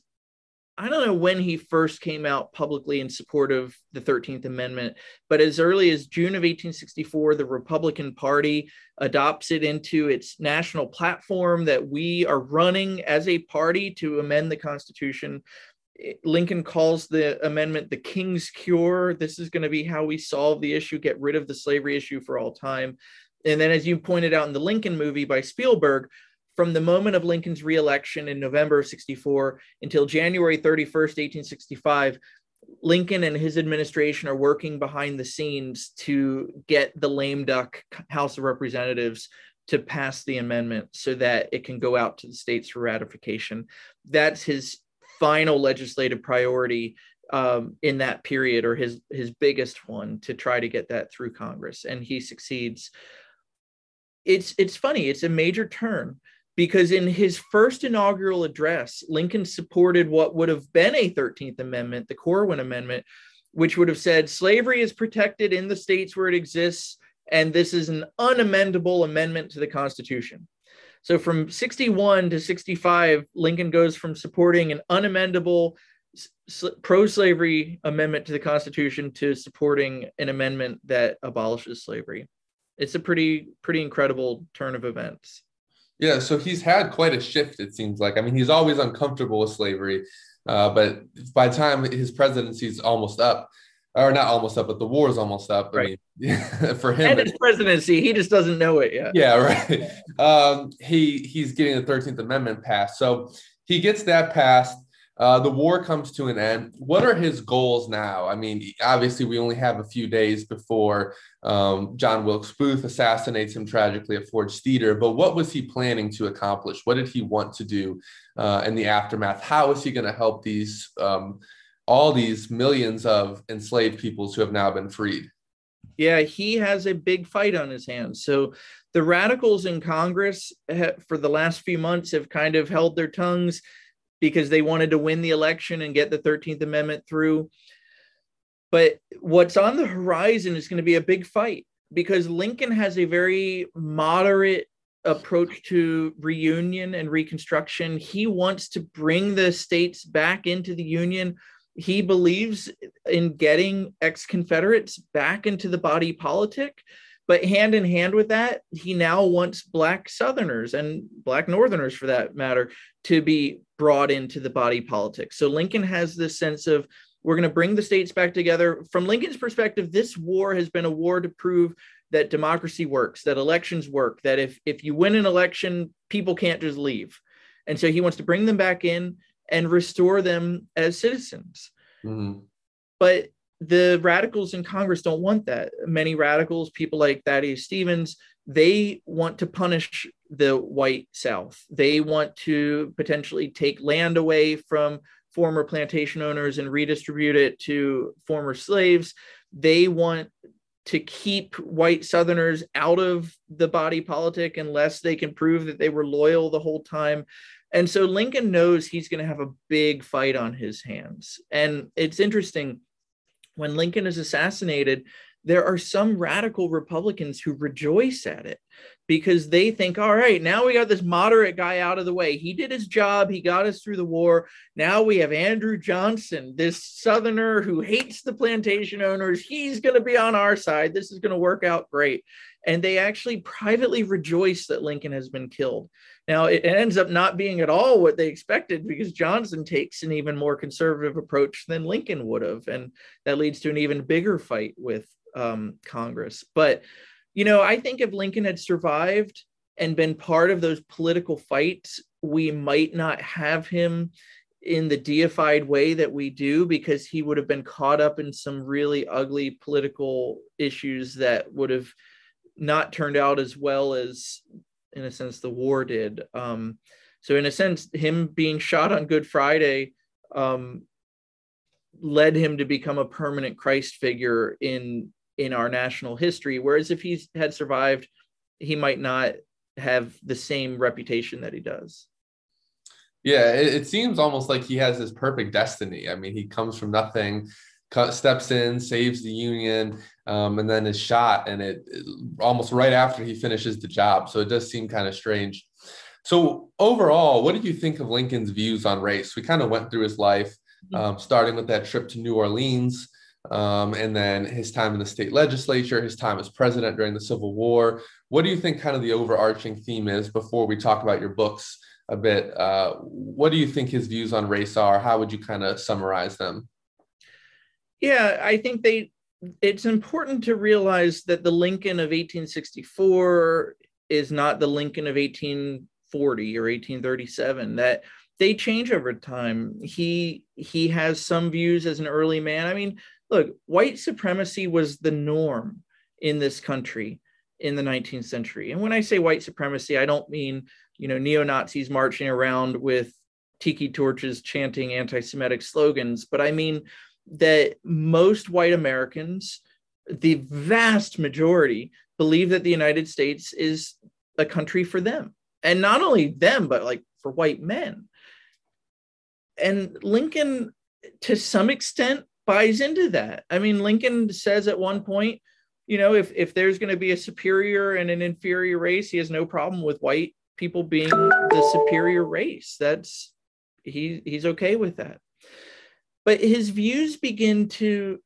I don't know when he first came out publicly in support of the 13th Amendment, but as early as June of 1864, the Republican Party adopts it into its national platform that we are running as a party to amend the Constitution. Lincoln calls the amendment the King's Cure. This is going to be how we solve the issue, get rid of the slavery issue for all time. And then, as you pointed out in the Lincoln movie by Spielberg, from the moment of Lincoln's reelection in November of 64 until January 31st, 1865, Lincoln and his administration are working behind the scenes to get the lame duck House of Representatives to pass the amendment so that it can go out to the states for ratification. That's his final legislative priority um, in that period, or his his biggest one, to try to get that through Congress, and he succeeds. It's it's funny. It's a major turn because in his first inaugural address, Lincoln supported what would have been a 13th Amendment, the Corwin Amendment, which would have said slavery is protected in the states where it exists, and this is an unamendable amendment to the Constitution. So from 61 to 65, Lincoln goes from supporting an unamendable pro slavery amendment to the Constitution to supporting an amendment that abolishes slavery. It's a pretty, pretty incredible turn of events. Yeah, so he's had quite a shift, it seems like. I mean, he's always uncomfortable with slavery, uh, but by the time his presidency is almost up, or not almost up, but the war is almost up. Right. I mean, [LAUGHS] for him, and his presidency, he just doesn't know it yet. Yeah, [LAUGHS] right. Um, he he's getting the Thirteenth Amendment passed, so he gets that passed. Uh, the war comes to an end. What are his goals now? I mean, obviously, we only have a few days before um, John Wilkes Booth assassinates him tragically at Fords Theater. But what was he planning to accomplish? What did he want to do uh, in the aftermath? How is he going to help these um, all these millions of enslaved peoples who have now been freed? Yeah, he has a big fight on his hands. So the radicals in Congress for the last few months have kind of held their tongues because they wanted to win the election and get the 13th Amendment through. But what's on the horizon is going to be a big fight because Lincoln has a very moderate approach to reunion and reconstruction. He wants to bring the states back into the Union. He believes in getting ex Confederates back into the body politic. But hand in hand with that, he now wants Black Southerners and Black Northerners, for that matter, to be brought into the body politic. So Lincoln has this sense of we're going to bring the states back together. From Lincoln's perspective, this war has been a war to prove that democracy works, that elections work, that if if you win an election, people can't just leave. And so he wants to bring them back in and restore them as citizens. Mm-hmm. But the radicals in Congress don't want that. Many radicals, people like Thaddeus Stevens, they want to punish the white South. They want to potentially take land away from former plantation owners and redistribute it to former slaves. They want to keep white Southerners out of the body politic unless they can prove that they were loyal the whole time. And so Lincoln knows he's going to have a big fight on his hands. And it's interesting when Lincoln is assassinated, there are some radical Republicans who rejoice at it because they think, all right, now we got this moderate guy out of the way. He did his job, he got us through the war. Now we have Andrew Johnson, this Southerner who hates the plantation owners. He's going to be on our side. This is going to work out great. And they actually privately rejoice that Lincoln has been killed. Now, it ends up not being at all what they expected because Johnson takes an even more conservative approach than Lincoln would have. And that leads to an even bigger fight with um, Congress. But, you know, I think if Lincoln had survived and been part of those political fights, we might not have him in the deified way that we do because he would have been caught up in some really ugly political issues that would have not turned out as well as in a sense the war did um, so in a sense him being shot on good friday um, led him to become a permanent christ figure in in our national history. Whereas if he had survived, he might not have the same reputation that he does. Yeah, it, it seems almost like he has his perfect destiny. I mean, he comes from nothing, steps in, saves the Union, um, and then is shot, and it, it almost right after he finishes the job. So it does seem kind of strange. So overall, what did you think of Lincoln's views on race? We kind of went through his life, mm-hmm. um, starting with that trip to New Orleans um, and then his time in the state legislature, his time as president during the Civil War. What do you think kind of the overarching theme is before we talk about your books a bit? Uh, what do you think his views on race are? How would you kind of summarize them? Yeah, I think they. It's important to realize that the Lincoln of 1864 is not the Lincoln of 1840 or 1837. That they change over time. He he has some views as an early man. I mean, look, white supremacy was the norm in this country in the 19th century. And when I say white supremacy, I don't mean, you know, neo Nazis marching around with tiki torches chanting anti Semitic slogans, but I mean that most white Americans, the vast majority, believe that the United States is a country for them. And not only them, but like for white men. And Lincoln, to some extent, buys into that. I mean, Lincoln says at one point, you know, if if there's going to be a superior and an inferior race, he has no problem with white people being the superior race. That's he he's okay with that. But his views begin to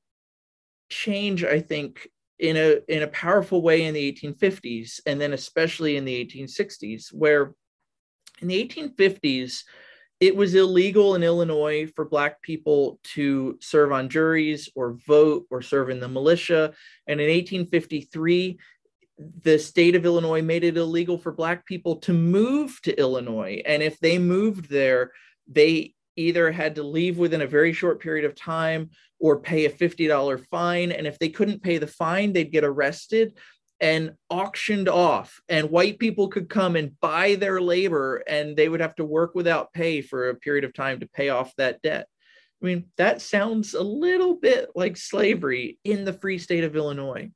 change, I think, in a in a powerful way in the 1850s and then especially in the 1860s where in the 1850s it was illegal in Illinois for Black people to serve on juries or vote or serve in the militia. And in 1853, the state of Illinois made it illegal for Black people to move to Illinois. And if they moved there, they either had to leave within a very short period of time or pay a $50 fine. And if they couldn't pay the fine, they'd get arrested and auctioned off. And white people could come and buy their labor and they would have to work without pay for a period of time to pay off that debt. I mean that sounds a little bit like slavery in the free state of illinois.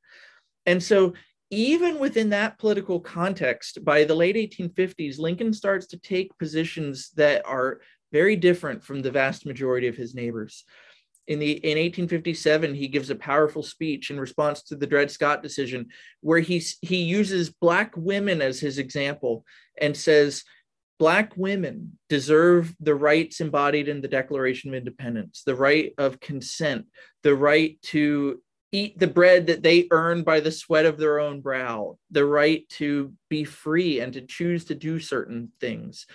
And so even within that political context by the late 1850s lincoln starts to take positions that are very different from the vast majority of his neighbors. In the in 1857 he gives a powerful speech in response to the Dred Scott decision where he he uses black women as his example and says black women deserve the rights embodied in the Declaration of Independence the right of consent the right to eat the bread that they earn by the sweat of their own brow the right to be free and to choose to do certain things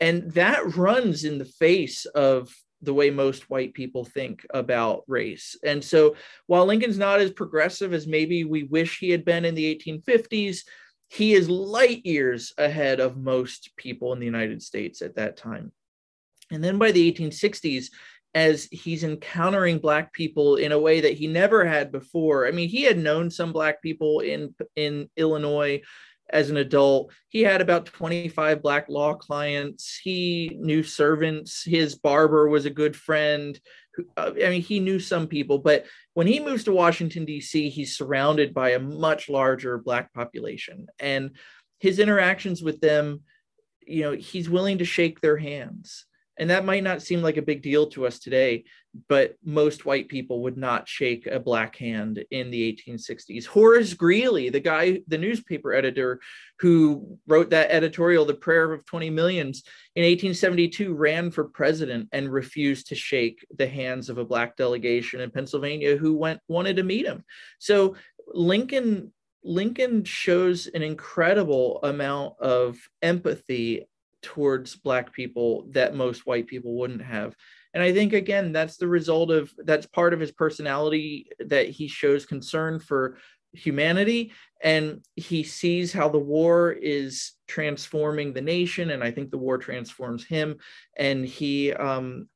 and that runs in the face of the way most white people think about race. And so while Lincoln's not as progressive as maybe we wish he had been in the 1850s, he is light years ahead of most people in the United States at that time. And then by the 1860s, as he's encountering black people in a way that he never had before. I mean, he had known some black people in in Illinois as an adult. He had about 25 black law clients. He knew servants. His barber was a good friend. Uh, I mean, he knew some people, but when he moves to Washington, D.C., he's surrounded by a much larger black population. And his interactions with them, you know, he's willing to shake their hands and that might not seem like a big deal to us today, but most white people would not shake a black hand in the 1860s. Horace Greeley, the guy, the newspaper editor who wrote that editorial, The Prayer of 20 Millions, in 1872 ran for president and refused to shake the hands of a black delegation in Pennsylvania who went wanted to meet him. So Lincoln Lincoln shows an incredible amount of empathy towards black people that most white people wouldn't have. And i think again that's the result of that's part of his personality that he shows concern for humanity. And he sees how the war is transforming the nation and i think the war transforms him. And he um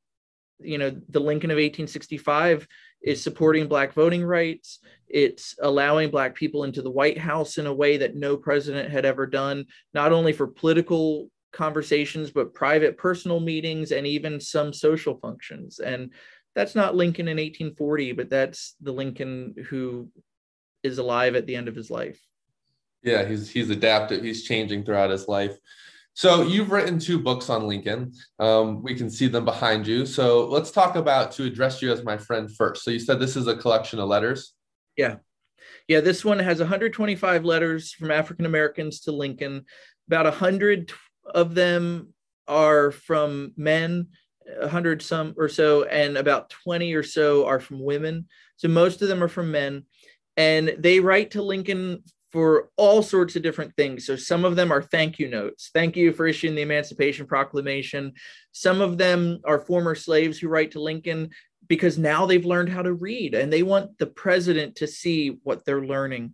you know the lincoln of 1865 is supporting black voting rights. It's allowing black people into the white house in a way that no president had ever done not only for political conversations, but private personal meetings and even some social functions. And that's not Lincoln in 1840, but that's the Lincoln who is alive at the end of his life. Yeah, he's he's adapted. He's changing throughout his life. So you've written two books on Lincoln. Um, we can see them behind you. So let's talk about to address you as my friend first. So you said this is a collection of letters. Yeah, yeah. This one has 125 letters from African Americans to Lincoln. About 100 of them are from men, 100 some or so, and about 20 or so are from women. So most of them are from men. And they write to Lincoln for all sorts of different things. So some of them are thank you notes. Thank you for issuing the Emancipation Proclamation. Some of them are former slaves who write to Lincoln because now they've learned how to read and they want the president to see what they're learning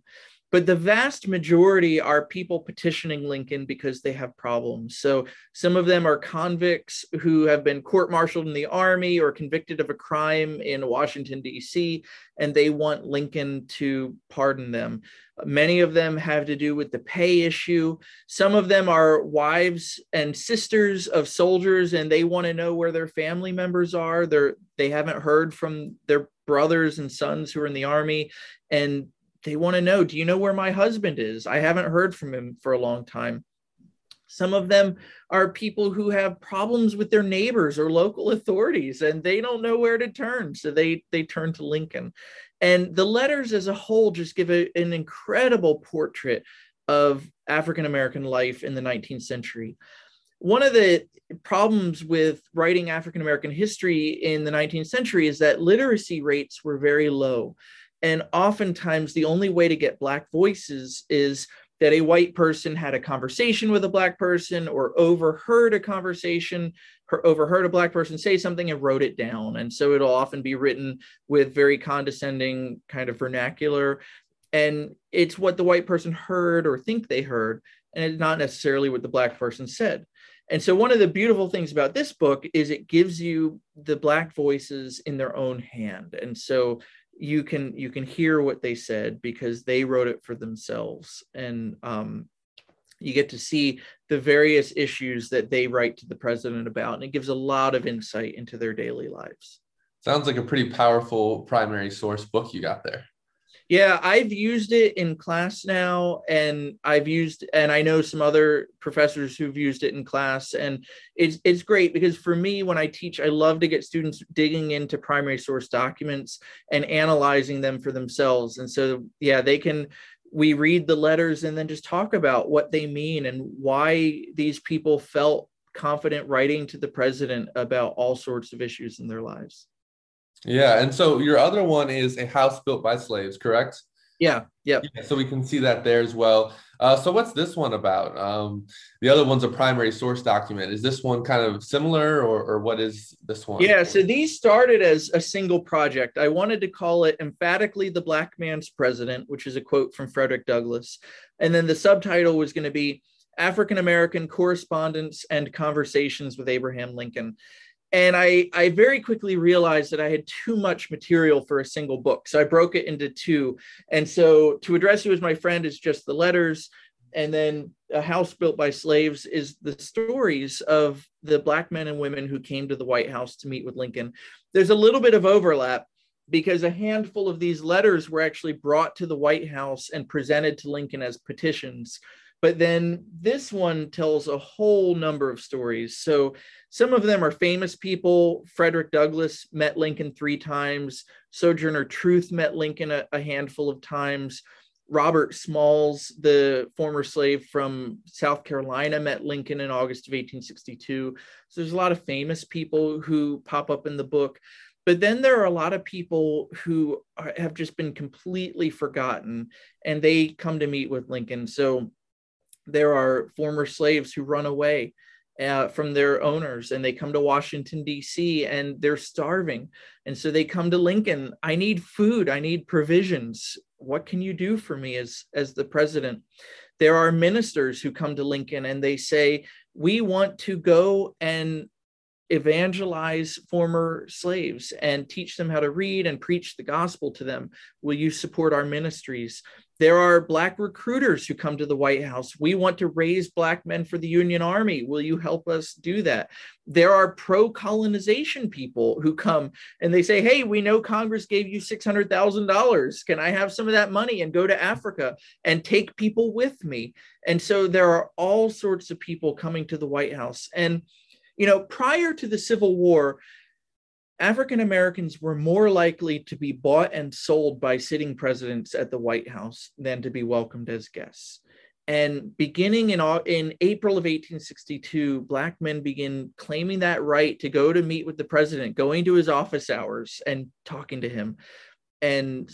but the vast majority are people petitioning Lincoln because they have problems. So some of them are convicts who have been court martialed in the army or convicted of a crime in Washington, D.C., and they want Lincoln to pardon them. Many of them have to do with the pay issue. Some of them are wives and sisters of soldiers, and they want to know where their family members are. They're, they haven't heard from their brothers and sons who are in the army and they want to know do you know where my husband is? I haven't heard from him for a long time. Some of them are people who have problems with their neighbors or local [LAUGHS] authorities and they don't know where to turn so they they turn to lincoln. And the letters as a whole just give a, an incredible portrait of african american life in the 19th century. One of the problems with writing african american history in the 19th century is that literacy rates were very low and oftentimes, the only way to get Black voices is that a white person had a conversation with a Black person or overheard a conversation, or overheard a Black person say something and wrote it down. And so it'll often be written with very condescending kind of vernacular. And it's what the white person heard or think they heard, and it's not necessarily what the Black person said. And so, one of the beautiful things about this book is it gives you the Black voices in their own hand. And so, you can you can hear what they said because they wrote it for themselves. And um, you get to see the various issues that they write to the president about and it gives a lot of insight into their daily lives. Sounds like a pretty powerful primary source book you got there yeah, I've used it in class now, and I've used, and I know some other professors who've used it in class, and it's it's great because for me, when I teach, I love to get students digging into primary source documents and analyzing them for themselves, and so yeah, they can. We read the letters and then just talk about what they mean and why these people felt confident writing to the president about all sorts of issues in their lives. Yeah, and so your other one is a house built by slaves, correct? Yeah. Yep. Yeah, so we can see that there as well. Uh, so what's this one about? Um, the other one's a primary source document. Is this one kind of similar, or, or what is this one? Yeah. So these started as a single project. I wanted to call it emphatically "The Black Man's President," which is a quote from Frederick Douglass, and then the subtitle was going to be African American Correspondence and Conversations with Abraham Lincoln and I, I very quickly realized that I had too much material for a single book. So I broke it into two. And so to address you as my friend is just the letters. and then a house built by slaves is the stories of the black men and women who came to the white house to meet with lincoln there's a little bit of overlap because a handful of these letters were actually brought to the white house and presented to lincoln as petitions but then this one tells a whole number of stories so some of them are famous people frederick douglass met lincoln three times sojourner truth met lincoln a, a handful of times Robert Smalls, the former slave from South Carolina, met Lincoln in August of 1862. So there's a lot of famous people who pop up in the book. But then there are a lot of people who are, have just been completely forgotten and they come to meet with Lincoln. So there are former slaves who run away uh, from their owners and they come to Washington, D.C., and they're starving. And so they come to Lincoln. I need food. I need provisions. What can you do for me as, as the president? There are ministers who come to Lincoln and they say, We want to go and evangelize former slaves and teach them how to read and preach the gospel to them. Will you support our ministries? There are Black recruiters who come to the White House. We want to raise Black men for the Union Army. Will you help us do that? There are pro colonization people who come and they say, Hey, we know Congress gave you $600,000. Can I have some of that money and go to Africa and take people with me? And so there are all sorts of people coming to the White House. And, you know, prior to the Civil War, African Americans were more likely to be bought and sold by sitting presidents at the White House than to be welcomed as guests. And beginning in, in April of 1862, Black men begin claiming that right to go to meet with the president, going to his office hours and talking to him. And,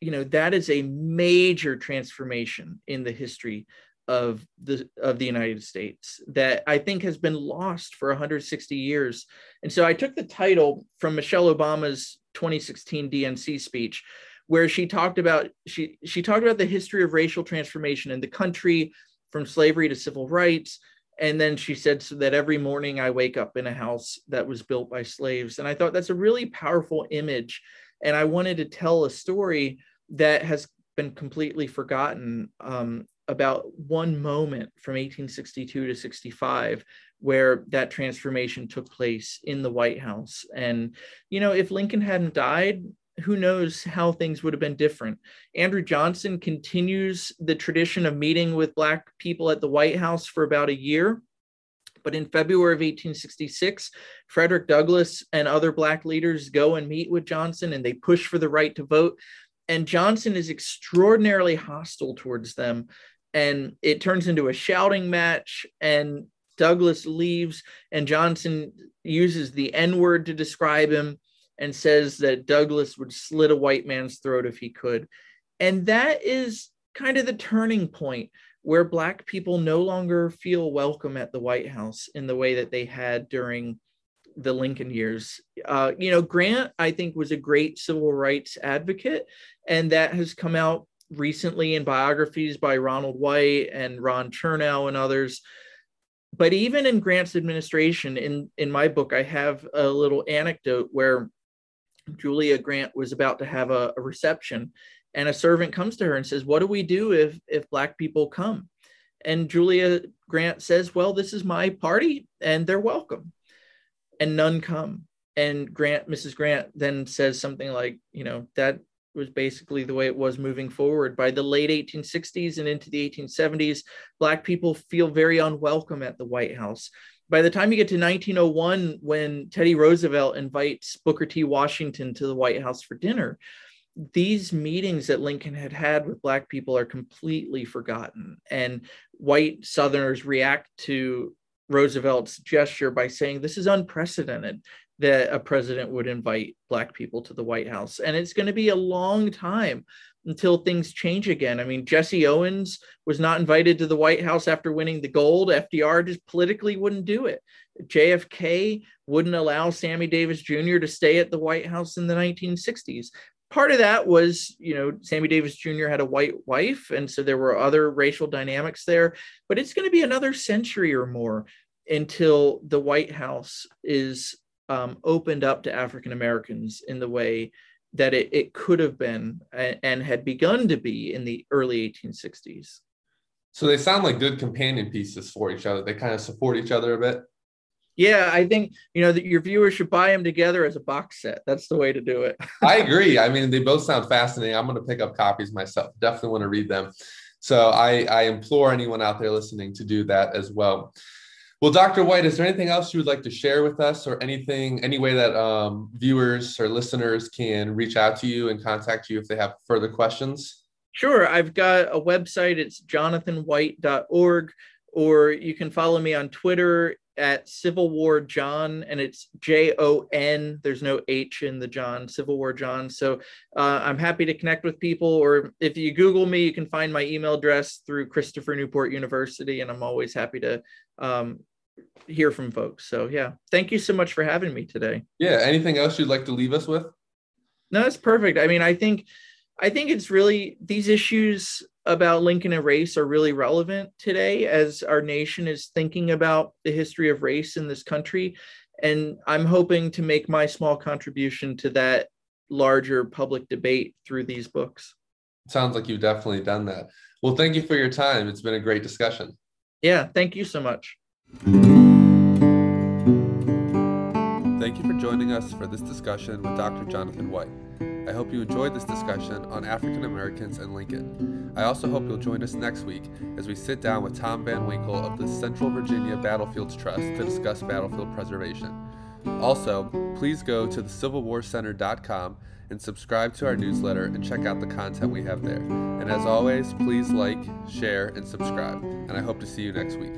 you know, that is a major transformation in the history of the of the United States that I think has been lost for 160 years. And so I took the title from Michelle Obama's 2016 DNC speech where she talked about she she talked about the history of racial transformation in the country from slavery to civil rights. And then she said so that every morning I wake up in a house that was built by slaves. And I thought that's a really powerful image. And I wanted to tell a story that has been completely forgotten um, about one moment from 1862 to 65 where that transformation took place in the White House. And, you know, if Lincoln hadn't died, who knows how things would have been different. Andrew Johnson continues the tradition of meeting with Black people at the White House for about a year. But in February of 1866, Frederick Douglass and other Black leaders go and meet with Johnson and they push for the right to vote. And Johnson is extraordinarily hostile towards them and it turns into a shouting match and Douglass leaves and Johnson uses the N word to describe him and says that Douglass would slit a white man's throat if he could. And that is kind of the turning point where Black people no longer feel welcome at the White House in the way that they had during the Lincoln years. Uh, you know, Grant, I think, was a great civil rights advocate, and that has come out recently in biographies by Ronald White and Ron Chernow and others. But even in Grant's administration, in, in my book, I have a little anecdote where Julia Grant was about to have a, a reception, and a servant comes to her and says, What do we do if, if Black people come? And Julia Grant says, Well, this is my party, and they're welcome. And none come. And Grant, Mrs. Grant then says something like, you know, that was basically the way it was moving forward. By the late 1860s and into the 1870s, Black people feel very unwelcome at the White House. By the time you get to 1901, when Teddy Roosevelt invites Booker T. Washington to the White House for dinner, these meetings that Lincoln had had with Black people are completely forgotten. And white Southerners react to Roosevelt's gesture by saying, This is unprecedented that a president would invite black people to the White House. And it's going to be a long time until things change again. I mean, Jesse Owens was not invited to the White House after winning the gold. FDR just politically wouldn't do it. JFK wouldn't allow Sammy Davis Jr. to stay at the White House in the 1960s. Part of that was, you know, Sammy Davis Jr. had a white wife, and so there were other racial dynamics there. But it's going to be another century or more until the White House is um, opened up to African Americans in the way that it, it could have been and, and had begun to be in the early 1860s. So they sound like good companion pieces for each other. They kind of support each other a bit. Yeah, I think you know that your viewers should buy them together as a box set. That's the way to do it. [LAUGHS] I agree. I mean, they both sound fascinating. I'm going to pick up copies myself. Definitely want to read them. So I, I implore anyone out there listening to do that as well. Well, Dr. White, is there anything else you would like to share with us, or anything, any way that um, viewers or listeners can reach out to you and contact you if they have further questions? Sure. I've got a website. It's jonathanwhite.org, or you can follow me on Twitter at Civil War John, and it's J O N. There's no H in the John, Civil War John. So uh, I'm happy to connect with people, or if you Google me, you can find my email address through Christopher Newport University, and I'm always happy to um, hear from folks. So yeah, thank you so much for having me today. Yeah. Anything else you'd like to leave us with? No, that's perfect. I mean, I think I think it's really these issues about Lincoln and race are really relevant today as our nation is thinking about the history of race in this country. And I'm hoping to make my small contribution to that larger public debate through these books. Sounds like you've definitely done that. Well, thank you for your time. It's been a great discussion. Yeah, thank you so much. Thank you for joining us for this discussion with Dr. Jonathan White. I hope you enjoyed this discussion on African Americans and Lincoln. I also hope you'll join us next week as we sit down with Tom Van Winkle of the Central Virginia Battlefields Trust to discuss battlefield preservation. Also, please go to thecivilwarcenter.com and subscribe to our newsletter and check out the content we have there. And as always, please like, share, and subscribe. And I hope to see you next week.